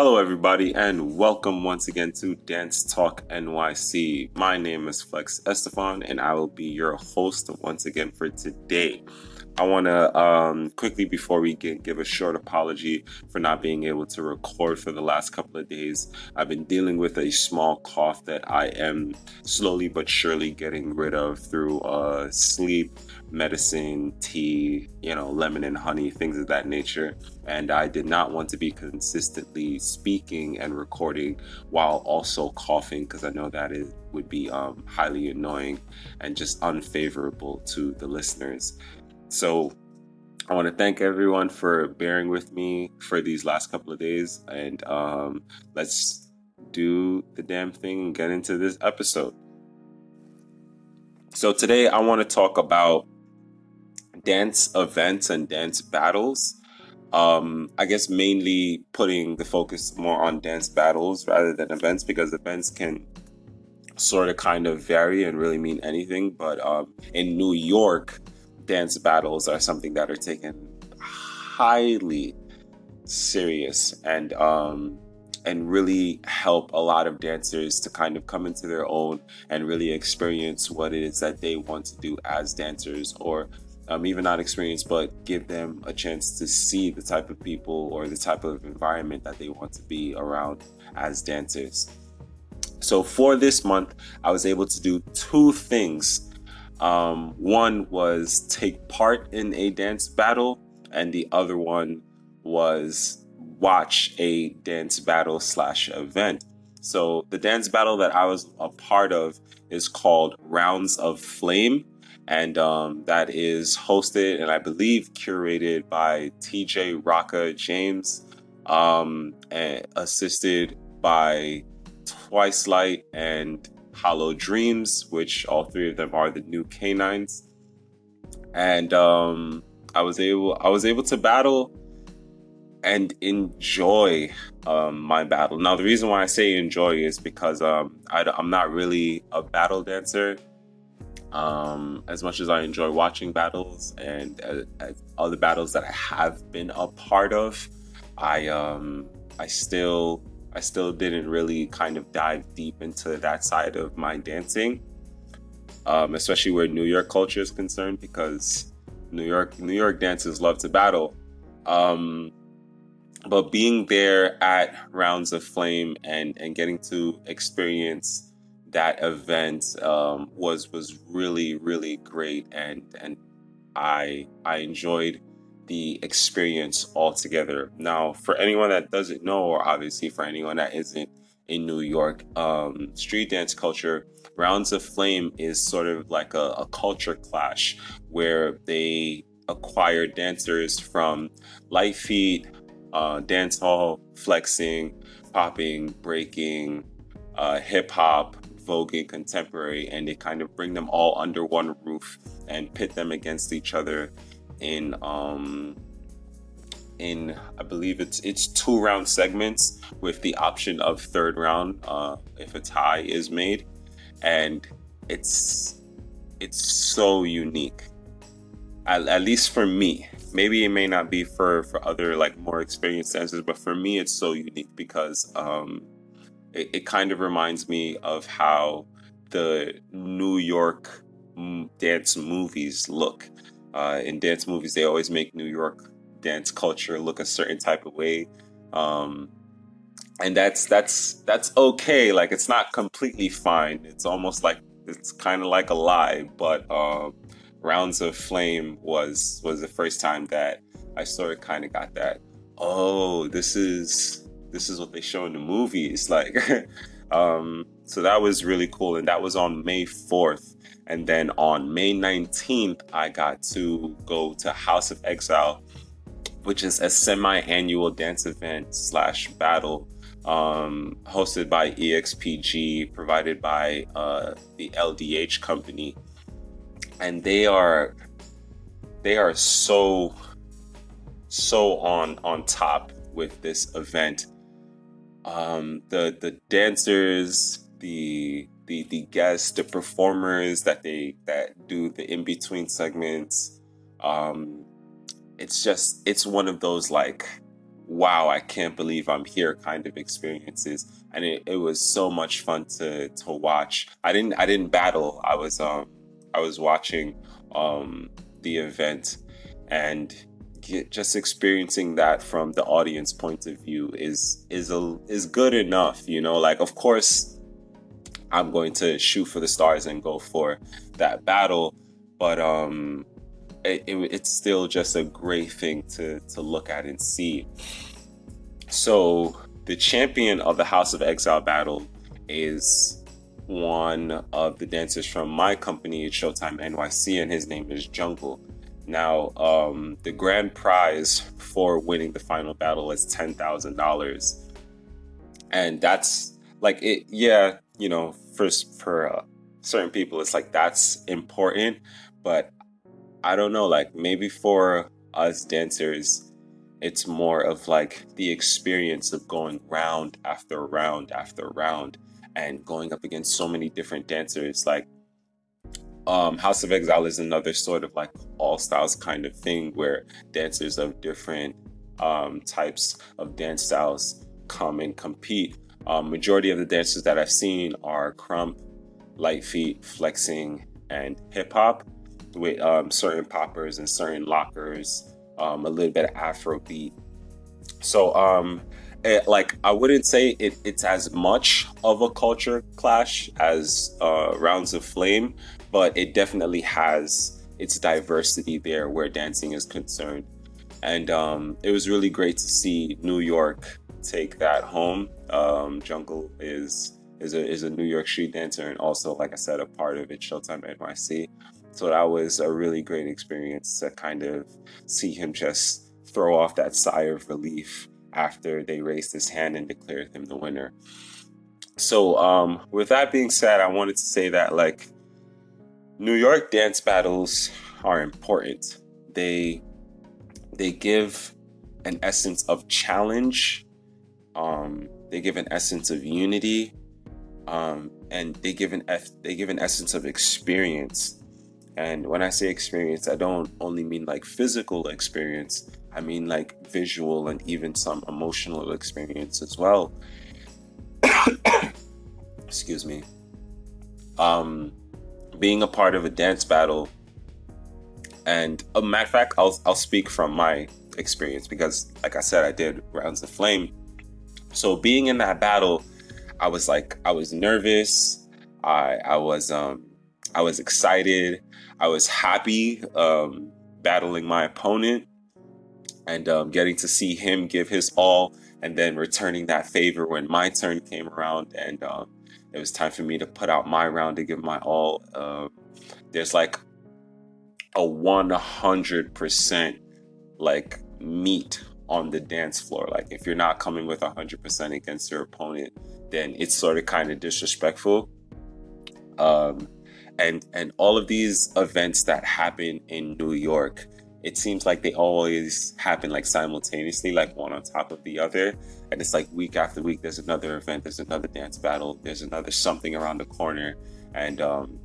Hello, everybody, and welcome once again to Dance Talk NYC. My name is Flex Estefan, and I will be your host once again for today. I want to um, quickly, before we get, give a short apology for not being able to record for the last couple of days. I've been dealing with a small cough that I am slowly but surely getting rid of through uh, sleep, medicine, tea, you know, lemon and honey, things of that nature. And I did not want to be consistently speaking and recording while also coughing because I know that it would be um, highly annoying and just unfavorable to the listeners. So I want to thank everyone for bearing with me for these last couple of days, and um, let's do the damn thing and get into this episode. So today I want to talk about dance events and dance battles. Um, I guess mainly putting the focus more on dance battles rather than events because events can sort of kind of vary and really mean anything. But um, in New York, dance battles are something that are taken highly serious and um, and really help a lot of dancers to kind of come into their own and really experience what it is that they want to do as dancers or um, even not experience but give them a chance to see the type of people or the type of environment that they want to be around as dancers. So for this month i was able to do two things um, one was take part in a dance battle, and the other one was watch a dance battle slash event. So the dance battle that I was a part of is called Rounds of Flame, and um, that is hosted and I believe curated by TJ Rocka James, um, and assisted by Twice Light and Hollow Dreams, which all three of them are the new canines. And um, I was able I was able to battle and enjoy um, my battle. Now, the reason why I say enjoy is because um, I, am not really a battle dancer. Um, as much as I enjoy watching battles and uh, other battles that I have been a part of, I um, I still I still didn't really kind of dive deep into that side of my dancing, um, especially where New York culture is concerned, because New York New York dancers love to battle. Um, but being there at Rounds of Flame and and getting to experience that event um, was was really really great, and and I I enjoyed the experience altogether. Now, for anyone that doesn't know, or obviously for anyone that isn't in New York, um, street dance culture, Rounds of Flame is sort of like a, a culture clash where they acquire dancers from litefeet, uh, dance hall, flexing, popping, breaking, uh, hip hop, voguing, contemporary, and they kind of bring them all under one roof and pit them against each other in um in I believe it's it's two round segments with the option of third round uh, if a tie is made, and it's it's so unique. At, at, least for me, maybe it may not be for for other like more experienced dancers, but for me, it's so unique because um, it, it kind of reminds me of how the New York dance movies look uh, in dance movies, they always make New York dance culture look a certain type of way, um, and that's that's that's okay. Like it's not completely fine. It's almost like it's kind of like a lie. But um, Rounds of Flame was was the first time that I sort of kind of got that. Oh, this is this is what they show in the movies. Like, um, so that was really cool, and that was on May fourth. And then on May 19th, I got to go to House of Exile, which is a semi-annual dance event slash battle um, hosted by EXPG, provided by uh, the LDH company, and they are they are so so on on top with this event. Um, the the dancers, the the the guests, the performers that they that do the in between segments. Um, it's just it's one of those like wow, I can't believe I'm here kind of experiences. And it, it was so much fun to to watch. I didn't I didn't battle. I was um I was watching um the event and just experiencing that from the audience point of view is is a is good enough, you know, like of course I'm going to shoot for the stars and go for that battle, but um it, it, it's still just a great thing to to look at and see. So the champion of the House of Exile battle is one of the dancers from my company, Showtime NYC, and his name is Jungle. Now, um, the grand prize for winning the final battle is ten thousand dollars, and that's like it. Yeah, you know, for for uh, certain people, it's like that's important, but I don't know, like maybe for us dancers, it's more of like the experience of going round after round after round and going up against so many different dancers. Like, um, House of Exile is another sort of like all styles kind of thing where dancers of different um, types of dance styles come and compete. Um, majority of the dances that I've seen are krump, light feet, flexing, and hip hop with um, certain poppers and certain lockers, um, a little bit of Afro beat. So, um, it, like, I wouldn't say it, it's as much of a culture clash as uh, Rounds of Flame, but it definitely has its diversity there where dancing is concerned. And um, it was really great to see New York take that home. Um, Jungle is is a is a New York street dancer and also, like I said, a part of it Showtime NYC. So that was a really great experience to kind of see him just throw off that sigh of relief after they raised his hand and declared him the winner. So, um, with that being said, I wanted to say that like New York dance battles are important. They they give an essence of challenge. Um, they give an essence of unity, um, and they give an they give an essence of experience and when I say experience, I don't only mean like physical experience, I mean like visual and even some emotional experience as well. Excuse me. Um, being a part of a dance battle, and a matter of fact, I'll, I'll speak from my experience because, like I said, I did Rounds of Flame. So being in that battle, I was like, I was nervous. I I was um I was excited. I was happy um, battling my opponent and um, getting to see him give his all and then returning that favor when my turn came around and um, it was time for me to put out my round to give my all. Uh, there's like a 100% like meat on the dance floor. Like if you're not coming with 100% against your opponent, then it's sort of kind of disrespectful. Um, and and all of these events that happen in New York, it seems like they always happen like simultaneously, like one on top of the other. And it's like week after week, there's another event, there's another dance battle, there's another something around the corner. And um,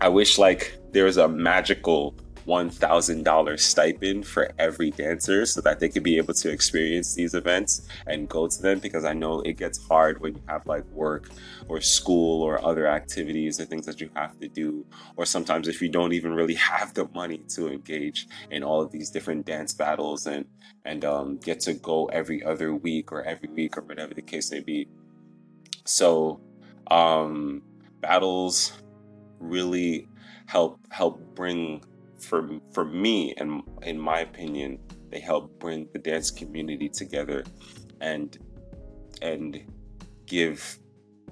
I wish like there was a magical $1,000 stipend for every dancer so that they could be able to experience these events and go to them because I know it gets hard when you have like work or school or other activities or things that you have to do. Or sometimes if you don't even really have the money to engage in all of these different dance battles and, and um, get to go every other week or every week or whatever the case may be. So, um, battles really help help bring for for me and in my opinion, they help bring the dance community together and and give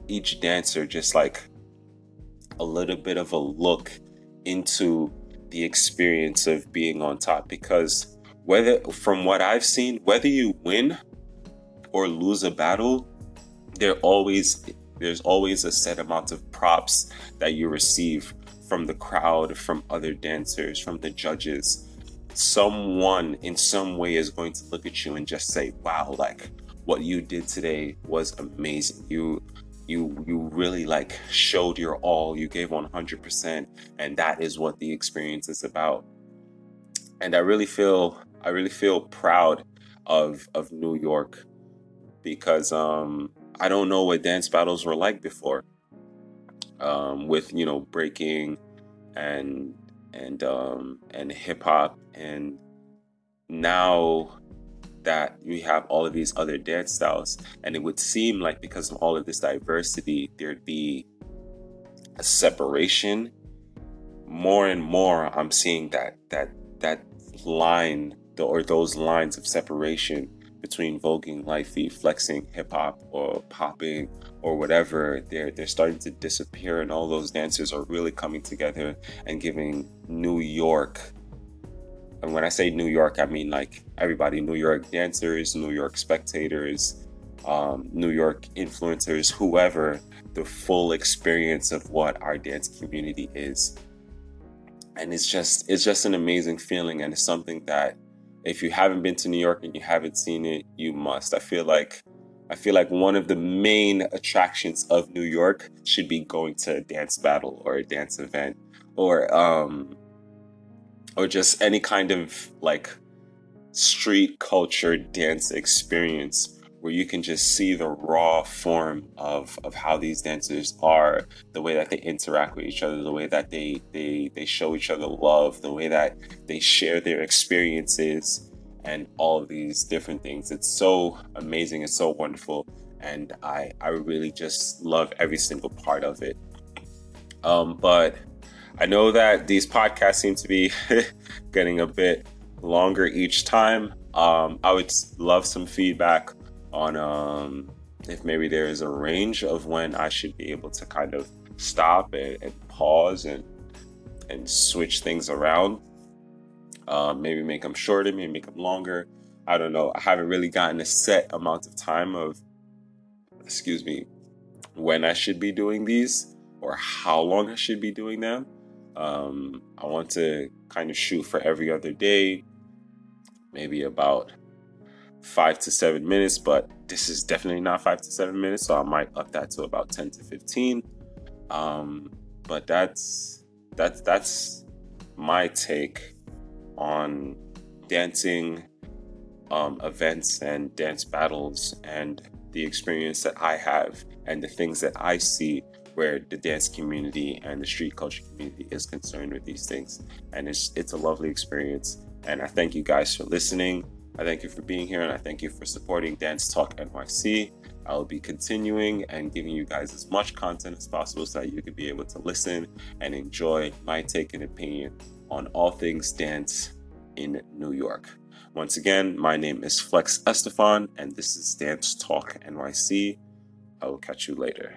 each dancer just like a little bit of a look into the experience of being on top because whether from what I've seen, whether you win or lose a battle, there always there's always a set amount of props that you receive from the crowd, from other dancers, from the judges. Someone in some way is going to look at you and just say, "Wow, like what you did today was amazing. You you you really like showed your all. You gave 100%, and that is what the experience is about." And I really feel I really feel proud of of New York because um, I don't know what dance battles were like before. Um, with you know breaking and and um, and hip hop. And now that we have all of these other dance styles and it would seem like because of all of this diversity there'd be a separation. More and more i'm seeing that that that line or those lines of separation between voguing lifey flexing hip-hop or popping or whatever they're they're starting to disappear and all those dancers are really coming together and giving new york and when I say New York, I mean like everybody New York dancers, New York spectators, um, New York influencers, whoever, the full experience of what our dance community is. And it's just it's just an amazing feeling and it's something that if you haven't been to New York and you haven't seen it, you must. I feel like I feel like one of the main attractions of New York should be going to a dance battle or a dance event or um, or just any kind of like street culture dance experience where you can just see the raw form of, of how these dancers are, the way that they interact with each other, the way that they, they, they show each other love, the way that they share their experiences, and all of these different things. It's so amazing, it's so wonderful, and I, I really just love every single part of it. Um, but I know that these podcasts seem to be getting a bit longer each time. Um, I would love some feedback on um, if maybe there is a range of when I should be able to kind of stop and, and pause and and switch things around. Um, maybe make them shorter, maybe make them longer. I don't know. I haven't really gotten a set amount of time of, excuse me, when I should be doing these or how long I should be doing them. Um, I want to kind of shoot for every other day, maybe about five to seven minutes, but this is definitely not five to seven minutes, so I might up that to about 10 to 15. Um, but that's that's that's my take on dancing um, events and dance battles and the experience that I have and the things that I see where the dance community and the street culture community is concerned with these things. And it's it's a lovely experience. And I thank you guys for listening. I thank you for being here and I thank you for supporting Dance Talk NYC. I will be continuing and giving you guys as much content as possible so that you can be able to listen and enjoy my take and opinion on all things dance in New York. Once again, my name is Flex Estefan, and this is Dance Talk NYC. I will catch you later.